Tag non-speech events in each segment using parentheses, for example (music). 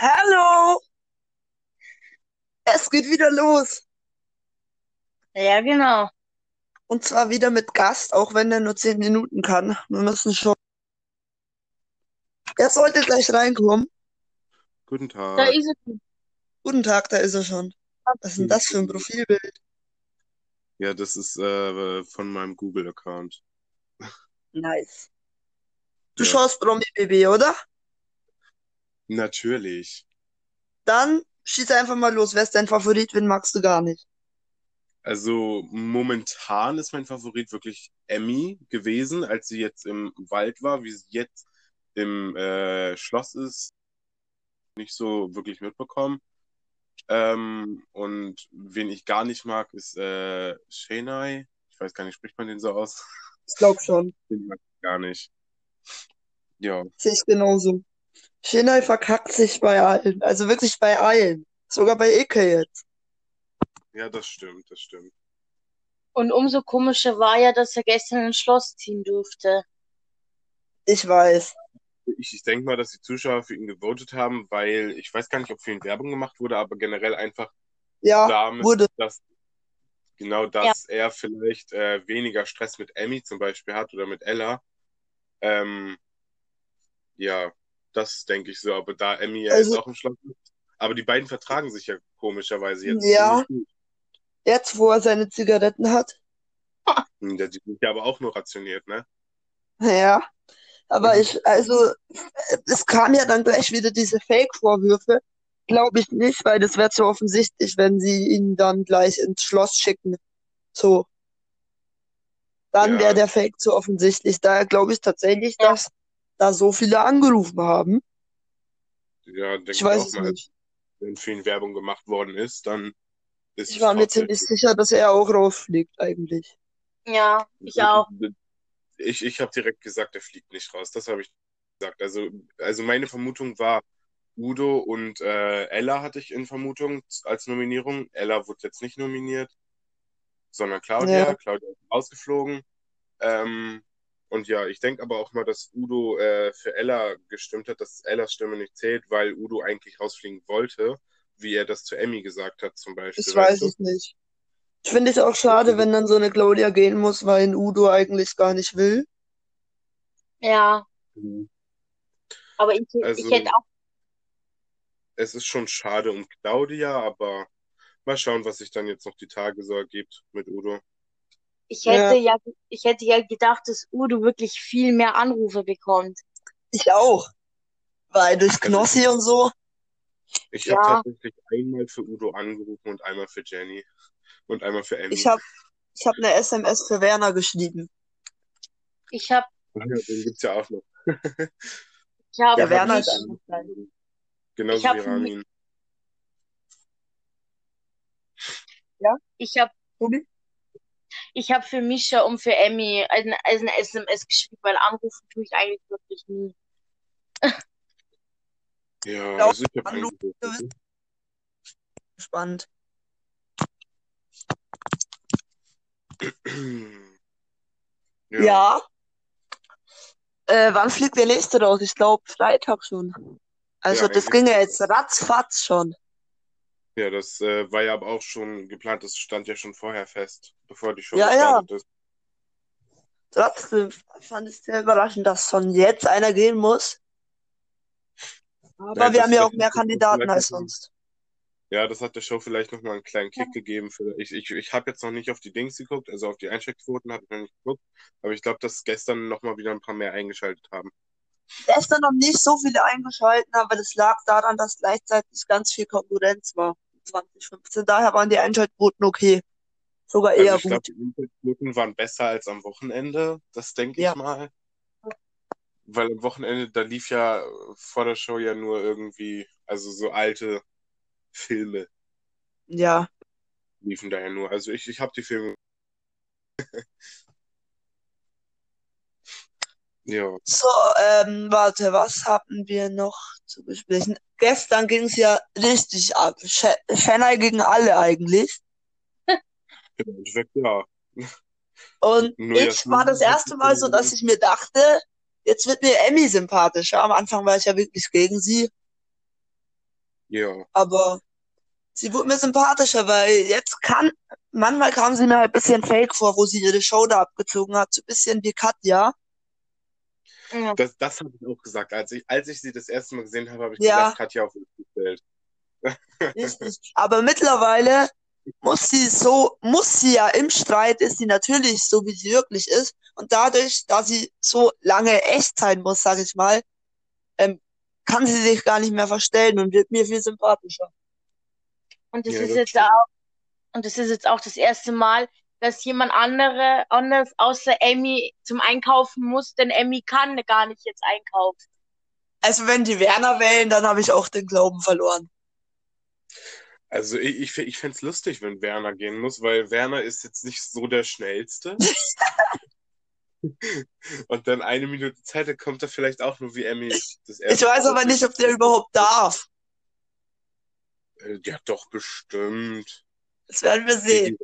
Hallo, es geht wieder los. Ja, genau. Und zwar wieder mit Gast, auch wenn er nur zehn Minuten kann. Wir müssen schon. Er sollte gleich reinkommen. Guten Da Tag. ist es. Guten Tag, da ist er schon. Was ist denn das für ein Profilbild? Ja, das ist äh, von meinem Google-Account. Nice. Du Ja. schaust Promi BB, oder? Natürlich. Dann schieß einfach mal los. Wer ist dein Favorit? Wen magst du gar nicht? Also momentan ist mein Favorit wirklich Emmy gewesen, als sie jetzt im Wald war, wie sie jetzt im äh, Schloss ist, nicht so wirklich mitbekommen. Ähm, und wen ich gar nicht mag, ist äh, Shenai. Ich weiß gar nicht, spricht man den so aus? Ich glaub schon. Den mag ich gar nicht. Ja, Sehe ich genauso. Shinai verkackt sich bei allen. Also wirklich bei allen. Sogar bei Ike jetzt. ja, das stimmt, das stimmt. Und umso komischer war ja, dass er gestern ins Schloss ziehen durfte. Ich weiß. Ich, ich denke mal, dass die Zuschauer für ihn gewotet haben, weil ich weiß gar nicht, ob für ihn Werbung gemacht wurde, aber generell einfach Ja, damit, wurde. dass genau, dass er vielleicht äh, weniger Stress mit Emmy zum Beispiel hat oder mit Ella. Ähm, ja, das denke ich so. Aber da Emmy ja Also- jetzt auch im Schloss ist, aber die beiden vertragen sich ja komischerweise jetzt Ja. Jetzt, wo er seine Zigaretten hat. (laughs) Hm, Der sind ja aber auch nur rationiert, ne? Ja. Aber Mhm. ich, also, es kam ja dann gleich wieder diese Fake-Vorwürfe. Glaube ich nicht, weil das wäre zu offensichtlich, wenn sie ihn dann gleich ins Schloss schicken. So. Dann Ja. wäre der Fake zu offensichtlich. Daher glaube ich tatsächlich, dass da so viele angerufen haben. Ja, denke Ich ich weiß auch es mal. nicht. Wenn für ihn Werbung gemacht worden ist, dann ist Ich war mir ziemlich sicher, dass er auch rausfliegt, eigentlich. Ja, ich auch. Ich, ich habe direkt gesagt, er fliegt nicht raus. Das habe ich gesagt. Also, also meine Vermutung war, Udo und äh, Ella hatte ich in Vermutung als Nominierung. Ella wurde jetzt nicht nominiert, sondern Claudia. Ja. Claudia ist rausgeflogen. Ähm, und ja, ich denke aber auch mal, dass Udo äh, für Ella gestimmt hat, dass Ellas Stimme nicht zählt, weil Udo eigentlich rausfliegen wollte, wie er das zu Emmy gesagt hat zum Beispiel. Das weißt weiß du? ich nicht. Ich finde es auch schade, wenn dann so eine Claudia gehen muss, weil ein Udo eigentlich gar nicht will. Ja, Mhm. aber ich, Also- ich hätte auch, es ist schon schade um Claudia, aber mal schauen, was sich dann jetzt noch die Tage so ergibt mit Udo. Ich hätte ja, ich hätte ja gedacht, dass Udo wirklich viel mehr Anrufe bekommt. Ich auch. Weil durch Knossi und so. Ich Ja. habe tatsächlich einmal für Udo angerufen und einmal für Jenny und einmal für Emmy. Ich habe ich hab eine SMS für Werner geschrieben. Ich habe, Ja, den gibt's ja auch noch. (laughs) ich habe Ja, Werner ist. Genauso Ich hab wie Ramin. ich habe, Tobi? Ich habe für Mischa und für Emmy eine, eine SMS geschrieben, weil anrufen tue ich eigentlich wirklich nie. Ja, Ja, also ich habe Anruf- angerufen. Spannend. Ja. Ja. Äh, wann fliegt der nächste raus? Ich glaube Freitag schon. Also Ja, das ging ja jetzt ratzfatz schon. Ja, das äh, war ja aber auch schon geplant, das stand ja schon vorher fest, bevor die Show Ja, ja. gestartet ist. Trotzdem fand ich sehr überraschend, dass von jetzt einer gehen muss. Aber Nein, wir haben ja auch mehr Kandidaten als sonst. Ja, das hat der Show vielleicht nochmal einen kleinen Kick gegeben. Für, ich ich, ich habe jetzt noch nicht auf die Dings geguckt, also auf die Einschaltquoten habe ich noch nicht geguckt. Aber ich glaube, dass gestern nochmal wieder ein paar mehr eingeschaltet haben. Gestern noch nicht so viele eingeschalten, aber das lag daran, dass gleichzeitig ganz viel Konkurrenz war. 2015. Daher waren die Einschaltquoten okay. Sogar Also eher ich glaube, gut. die Einschaltquoten waren besser als am Wochenende. Das denke Ja. ich mal. Weil am Wochenende, da lief ja vor der Show ja nur irgendwie, also so alte Filme Ja. liefen da ja nur. Also ich, ich habe die Filme. Ja. So, ähm, warte, was haben wir noch zu besprechen? Gestern ging es ja richtig ab. Chennai gegen alle eigentlich. (laughs) Im Endeffekt, ja. Und Nur ich Jasmin war das erste Mal so, dass ich mir dachte, jetzt wird mir Emmy sympathischer. Am Anfang war ich ja wirklich gegen sie. Ja. Aber sie wurde mir sympathischer, weil jetzt kann, manchmal kam sie mir halt ein bisschen fake vor, wo sie ihre Show da abgezogen hat. So ein bisschen wie Katja. Ja. Das, das habe ich auch gesagt. Als ich, als ich sie das erste Mal gesehen habe, habe ich Ja. gesagt, Katja auf uns gestellt. Richtig. Aber mittlerweile muss sie so, muss sie ja im Streit, ist sie natürlich so, wie sie wirklich ist. Und dadurch, da sie so lange echt sein muss, sag ich mal, ähm, kann sie sich gar nicht mehr verstellen und wird mir viel sympathischer. Und das Ja, ist das jetzt stimmt. auch, und das ist jetzt auch das erste Mal, dass jemand andere, anders außer Emmy zum Einkaufen muss, denn Emmy kann gar nicht jetzt einkaufen. Also wenn die Werner wählen, dann habe ich auch den Glauben verloren. Also ich, ich, ich fände es lustig, wenn Werner gehen muss, weil Werner ist jetzt nicht so der Schnellste. (laughs) Und dann eine Minute Zeit, dann kommt er vielleicht auch nur wie Emmy das erste Ich weiß aber nicht, ob der überhaupt darf. Äh, Ja, doch, bestimmt. Das werden wir sehen.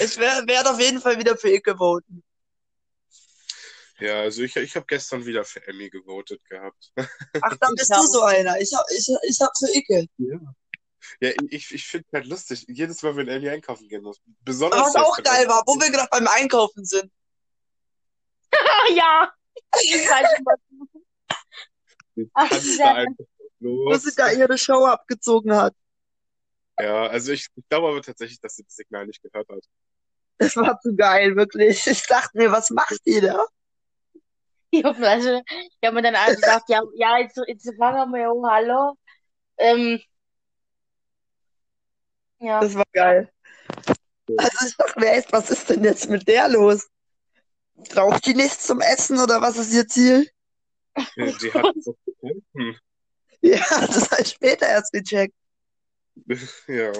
Ich werde werd auf jeden Fall wieder für Icke voten. Ja, also ich, ich habe gestern wieder für Emmy gewotet gehabt. (laughs) Ach, dann bist du so einer. Ich hab, ich, ich hab für Icke. Ja, ich, ich finde halt lustig, jedes Mal, wenn Emmy einkaufen gehen muss. Besonders Aber was auch geil war, wo wir gerade beim Einkaufen sind. (laughs) Ja! Die Wo sie da ihre Show abgezogen hat. Ja, also ich, ich glaube aber tatsächlich, dass sie das Signal nicht gehört hat. Das war zu geil, wirklich. Ich dachte mir, was macht die da? (laughs) Ich hab, also, ich hab mir dann also gesagt, ja, ja, jetzt, jetzt fragen wir, oh, hallo. Ähm, ja. Das war geil. Also ich dachte mir echt, was ist denn jetzt mit der los? Braucht die nichts zum Essen oder was ist ihr Ziel? Die, die hat so. (laughs) Ja, das habe ich später erst gecheckt. (laughs) Ja,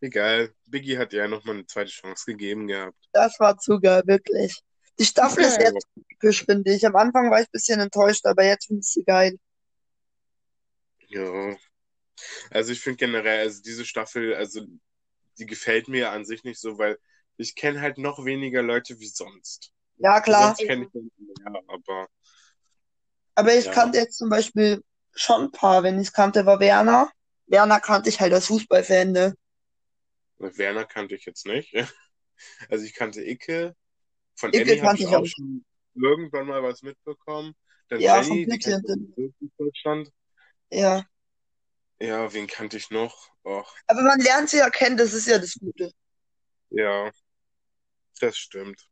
egal. Biggie hat ja nochmal eine zweite Chance gegeben gehabt. Das war zu geil, wirklich. Die Staffel ist Ja. jetzt typisch, finde ich. Am Anfang war ich ein bisschen enttäuscht, aber jetzt finde ich sie geil. Ja. Also ich finde generell, also diese Staffel, also die gefällt mir an sich nicht so, weil ich kenne halt noch weniger Leute wie sonst. Ja, klar. Sonst kenne ich mehr, aber Aber ich Ja. kannte jetzt zum Beispiel schon ein paar. Wenn ich es kannte, war Werner. Werner kannte ich halt als Fußballfan, ne? Werner kannte ich jetzt nicht. (laughs) Also ich kannte Icke. Von Icke habe kannte ich auch auch. schon irgendwann mal was mitbekommen. Dann Ja, Jenny, von die man in Deutschland. Ja. Ja, wen kannte ich noch? Och, Aber man lernt sie ja kennen, das ist ja das Gute. ja, das stimmt.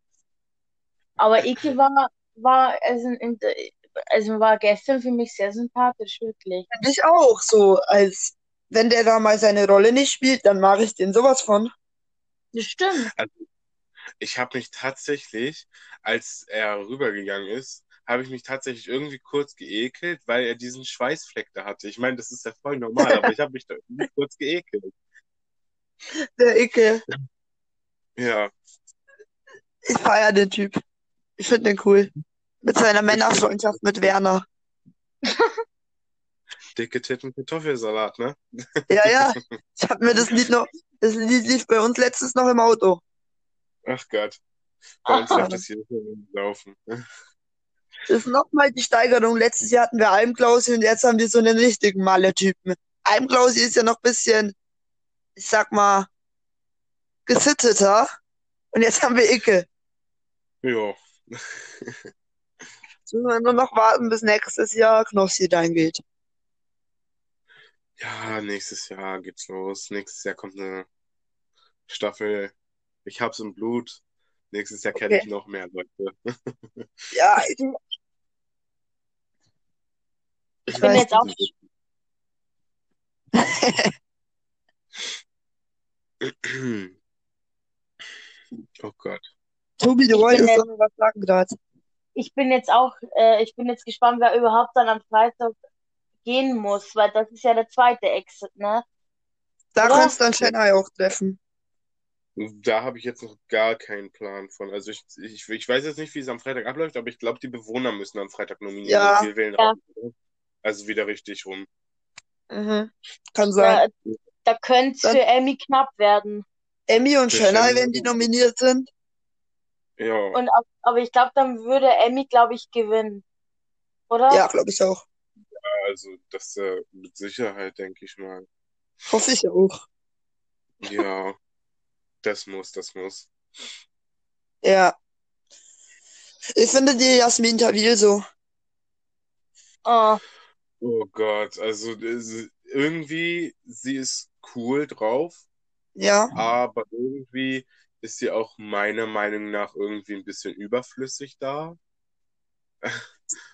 Aber Ike war, war, also, in- also war gestern für mich sehr sympathisch, wirklich. Ich auch so, als wenn der da mal seine Rolle nicht spielt, dann mache ich den sowas von. Das stimmt. Ich habe mich tatsächlich, als er rübergegangen ist, habe ich mich tatsächlich irgendwie kurz geekelt, weil er diesen Schweißfleck da hatte. Ich meine, das ist ja voll normal, aber ich habe mich da irgendwie kurz geekelt. Der Icke. Ja, Ich feiere den Typ. Ich finde den cool. Mit seiner Männerfreundschaft mit Werner. (laughs) dicke Titten Kartoffelsalat, ne? Ja, ja. Ich habe mir das Lied noch, das Lied lief bei uns letztens noch im Auto. Ach Gott. Bei uns Aha. läuft das hier Laufen. Das ist nochmal die Steigerung. Letztes Jahr hatten wir Almklausi und jetzt haben wir so einen richtigen Malle-Typen. Almklausi ist ja noch ein bisschen, ich sag mal, gesitteter. Und jetzt haben wir Icke. Ja, Jetzt müssen wir nur noch warten, bis nächstes Jahr Knossi reingeht. Ja, nächstes Jahr geht's los. Nächstes Jahr kommt eine Staffel. Ich hab's im Blut. Nächstes Jahr kenne Okay. ich noch mehr Leute. Ja, ich, (laughs) Ich ich bin jetzt auch, (laughs) Oh Gott. Tobi, du wolltest doch noch was sagen gerade. ich bin jetzt auch, äh, ich bin jetzt gespannt, wer überhaupt dann am Freitag gehen muss, weil das ist ja der zweite Exit, ne? Da Oder? kannst du dann Chennai auch treffen. Da habe ich jetzt noch gar keinen Plan von. Also ich, ich, ich weiß jetzt nicht, wie es am Freitag abläuft, aber ich glaube, die Bewohner müssen am Freitag nominieren Ja. und wir wählen Ja. auch. Also wieder richtig rum. Mhm. Kann sein. Da, da könnte es für Emmy knapp werden. Emmy und Chennai. wenn die nominiert sind. Ja. Und, ab- aber ich glaube, dann würde Emmy, glaube ich, gewinnen. Oder? Ja, glaube ich auch. Also das äh, mit Sicherheit, denke ich mal. Hoffe ich auch. Ja, das muss, das muss. Ja. Ich finde die Jasmin Tawil so. Oh, Oh Gott, also irgendwie, sie ist cool drauf, Ja. aber irgendwie ist sie auch meiner Meinung nach irgendwie ein bisschen überflüssig da.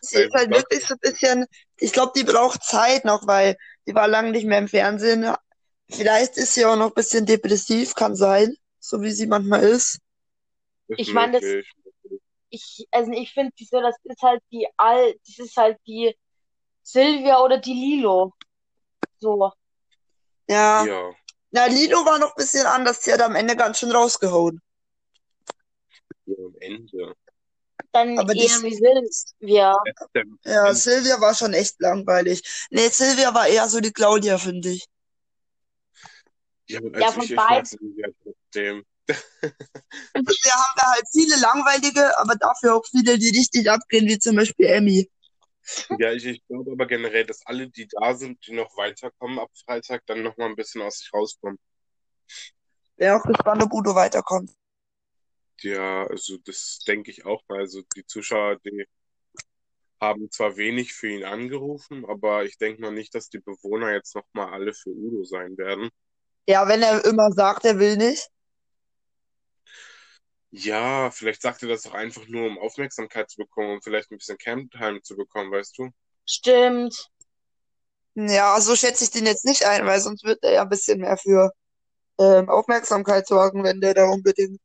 Sie ist halt wirklich so ein bisschen, ich glaube, die braucht Zeit noch, weil die war lange nicht mehr im Fernsehen. Vielleicht ist sie auch noch ein bisschen depressiv, kann sein, so wie sie manchmal ist. Ist Ich meine, das- ich, also ich finde so, das ist halt die All, das ist halt die Silvia oder die Lilo. So. Ja. Ja, Na, Lilo war noch ein bisschen anders, die hat am Ende ganz schön rausgehauen. ja, am Ende. Dann Aber die eher wie Silvia. Ja, Silvia war schon echt langweilig. Nee, Silvia war eher so die Claudia, finde ich. ja, Ja, also von beiden. (laughs) (laughs) Wir haben da halt viele langweilige, aber dafür auch viele, die richtig abgehen, wie zum Beispiel Emmy. Ja, ich, ich glaube aber generell, dass alle, die da sind, die noch weiterkommen ab Freitag, dann noch mal ein bisschen aus sich rauskommen. Wäre auch gespannt, ob Udo weiterkommt. Ja, also das denke ich auch. Also die Zuschauer, die haben zwar wenig für ihn angerufen, aber ich denke mal nicht, dass die Bewohner jetzt noch mal alle für Udo sein werden. Ja, wenn er immer sagt, er will nicht. Ja, vielleicht sagt er das auch einfach nur, um Aufmerksamkeit zu bekommen, um vielleicht ein bisschen Camptime zu bekommen, weißt du? Stimmt. Ja, so schätze ich den jetzt nicht ein, weil sonst wird er ja ein bisschen mehr für ähm, Aufmerksamkeit sorgen, wenn der da unbedingt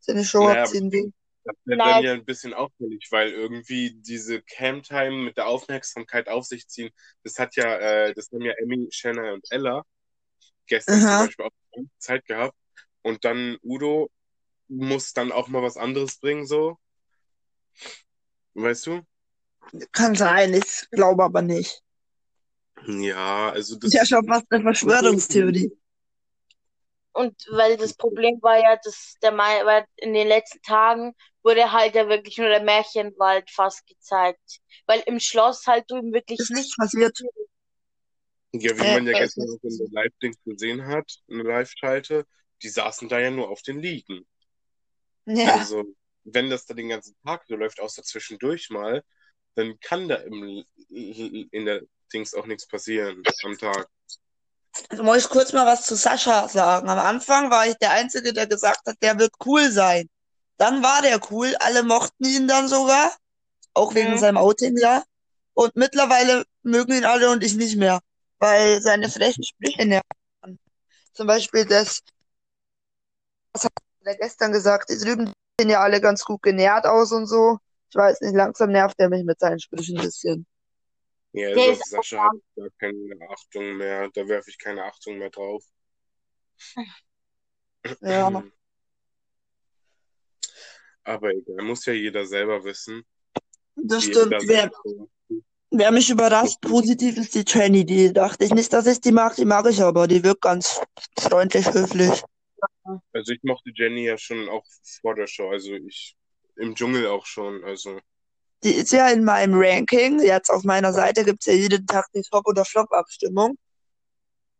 seine Show Naja, abziehen will. Das wäre dann ja ein bisschen auffällig, weil irgendwie diese Camtime mit der Aufmerksamkeit auf sich ziehen, das hat ja, äh, das haben ja Emmy, Shanna und Ella gestern Aha. zum Beispiel auch Zeit gehabt. Und dann Udo muss dann auch mal was anderes bringen, so. Weißt du? Kann sein, ich glaube aber nicht. Ja, also das. Ist ja schon fast eine Verschwörungstheorie. Und weil das Problem war ja, dass der Mai, weil in den letzten Tagen wurde halt ja wirklich nur der Märchenwald fast gezeigt. Weil im Schloss halt drüben wirklich Ist nicht nichts passiert. Ja, wie Äh, man ja äh, gestern noch in der Live-Dings gesehen hat, eine Live-Schalte, die saßen da ja nur auf den Liegen. Ja, Also, wenn das da den ganzen Tag so läuft, außer zwischendurch mal, dann kann da im, in der Dings auch nichts passieren am Tag. Also muss ich kurz mal was zu Sascha sagen. Am Anfang war ich der Einzige, der gesagt hat, der wird cool sein. Dann war der cool, alle mochten ihn dann sogar, auch wegen Mhm. seinem Outing, ja. Und mittlerweile mögen ihn alle und ich nicht mehr, weil seine frechen Sprüche nerven. Zum Beispiel das, was hat er gestern gesagt, die drüben sehen ja alle ganz gut genährt aus und so. Ich weiß nicht, langsam nervt er mich mit seinen Sprüchen ein bisschen. Ja, Der also ist Sascha hat da keine Achtung mehr, da werfe ich keine Achtung mehr drauf. Ja. Aber egal, muss ja jeder selber wissen. Das stimmt. Wer, wer mich überrascht, positiv ist die Jenny. Die dachte ich nicht, dass ich die mag, die mag ich aber. Die wirkt ganz freundlich, höflich. Also ich mochte Jenny ja schon auch vor der Show, also ich im Dschungel auch schon, also Die ist ja in meinem Ranking. Jetzt auf meiner Seite gibt's ja jeden Tag die Top- oder Flop-Abstimmung.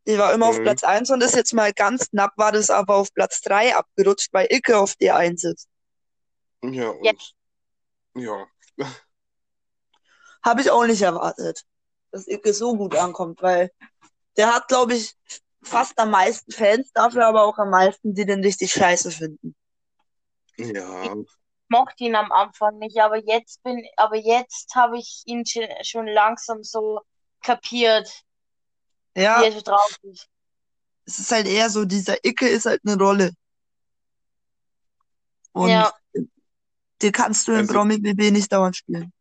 Die war immer auf Mhm. Platz 1 und ist jetzt mal ganz knapp, war das aber auf Platz 3 abgerutscht, weil Icke auf die 1 ist. ja und Ja. ja, Habe ich auch nicht erwartet, dass Icke so gut ankommt, weil der hat, glaube ich, fast am meisten Fans, dafür aber auch am meisten, die den richtig scheiße finden. ja, mochte ihn am Anfang nicht, aber jetzt bin, aber jetzt habe ich ihn schon, schon langsam so kapiert, wie Ja, er so drauf ist. es ist halt eher so, dieser Icke ist halt eine Rolle. Und Ja. die kannst du im Also- Promi-BB nicht dauernd spielen.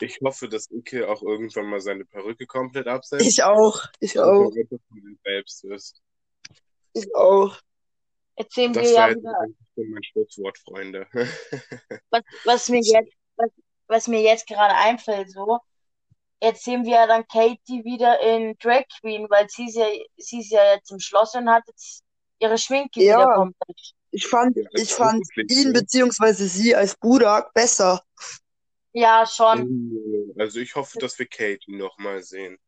ich hoffe, dass Ike auch irgendwann mal seine Perücke komplett absetzt Ich auch, ich auch, selbst ist. ich auch. Jetzt sehen wir Das ja wieder, eigentlich schon mein Schlusswort, Freunde. (laughs) was, was mir jetzt, was, was mir jetzt gerade einfällt, so. Jetzt sehen wir ja dann Katie wieder in Drag Queen, weil sie ist ja, sie ist ja jetzt im Schloss und hat jetzt ihre Schminke Ja. wieder komplett. Ich fand, Ja, ich fand ihn beziehungsweise sie als Burak besser. Ja, schon. Also ich hoffe, dass wir Katie noch mal sehen.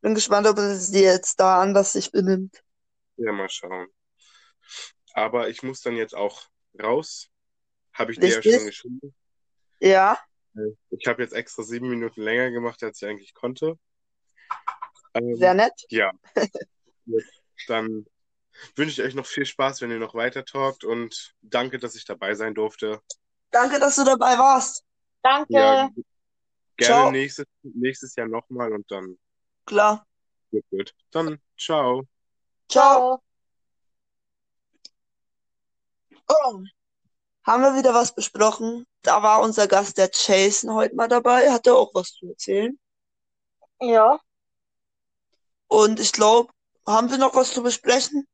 Bin gespannt, ob sie jetzt da anders sich benimmt. Ja, mal schauen. Aber ich muss dann jetzt auch raus. Habe ich dir ja schon geschrieben. Ja, Ich habe jetzt extra sieben Minuten länger gemacht, als ich eigentlich konnte. Ähm, sehr nett. ja, (laughs) Gut, dann wünsche ich euch noch viel Spaß, wenn ihr noch weiter talkt und danke, dass ich dabei sein durfte. Danke, dass du dabei warst. Danke. Ja, gerne Ciao. nächstes, nächstes Jahr nochmal und dann Klar. wird gut. Dann ciao. Ciao. Oh. Haben wir wieder was besprochen? Da war unser Gast, der Jason, heute mal dabei. Hatte auch was zu erzählen. Ja. Und ich glaube, haben wir noch was zu besprechen?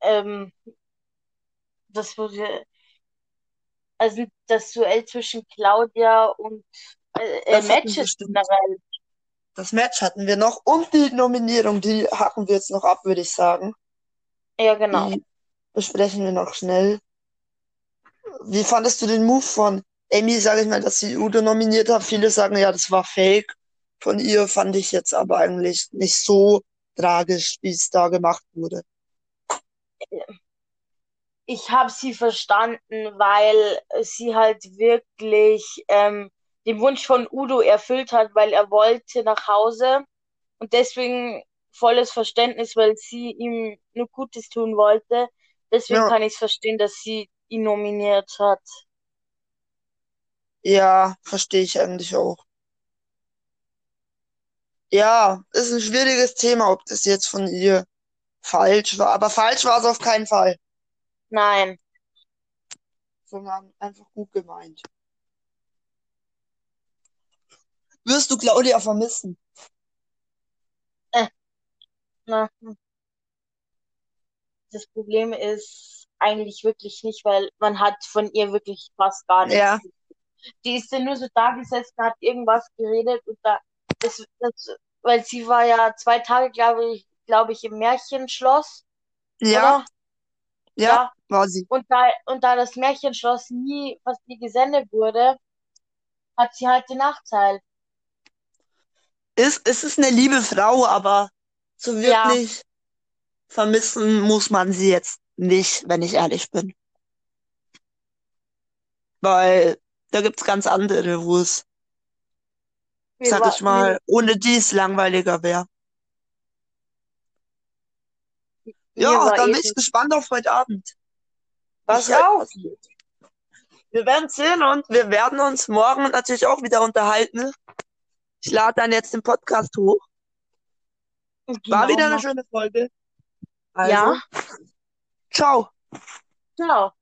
Ähm, das wurde, also das Duell zwischen Claudia und äh, äh, Matches generell. Das Match hatten wir noch und die Nominierung, die hacken wir jetzt noch ab, würde ich sagen. Ja, genau. Die besprechen wir noch schnell. Wie fandest du den Move von Amy, sage ich mal, dass sie Udo nominiert hat? Viele sagen ja, das war Fake. Von ihr fand ich jetzt aber eigentlich nicht so tragisch, wie es da gemacht wurde. Ich habe sie verstanden, weil sie halt wirklich ähm, den Wunsch von Udo erfüllt hat, weil er wollte nach Hause und deswegen volles Verständnis, weil sie ihm nur Gutes tun wollte. Deswegen Ja. kann ich es verstehen, dass sie ihn nominiert hat. Ja, verstehe ich eigentlich auch. Ja, ist ein schwieriges Thema, ob das jetzt von ihr falsch war. Aber falsch war es auf keinen Fall, Nein, sondern einfach gut gemeint. Wirst du Claudia vermissen? Na, das Problem ist eigentlich wirklich nicht, weil man hat von ihr wirklich fast gar nichts. Ja. Die ist ja nur so da gesessen, hat irgendwas geredet und da, das, das, weil sie war ja zwei Tage, glaube ich, glaube ich, im Märchenschloss, Ja, ja, Ja. war sie. Und da, und da das Märchenschloss nie, fast nie gesendet wurde, hat sie halt den Nachteil. Ist, es ist eine liebe Frau, aber so Ja. wirklich vermissen muss man sie jetzt nicht, wenn ich ehrlich bin. Weil da gibt's ganz andere, wo es, sag ich mal, ohne die es langweiliger wäre. Ja, dann eh bin ich gespannt auf heute Abend. Was Ich heute auch. passiert. Wir werden sehen und wir werden uns morgen natürlich auch wieder unterhalten. Ich lade dann jetzt den Podcast hoch. War Genau, wieder eine schöne Folge. Also, Ja, ciao. ciao.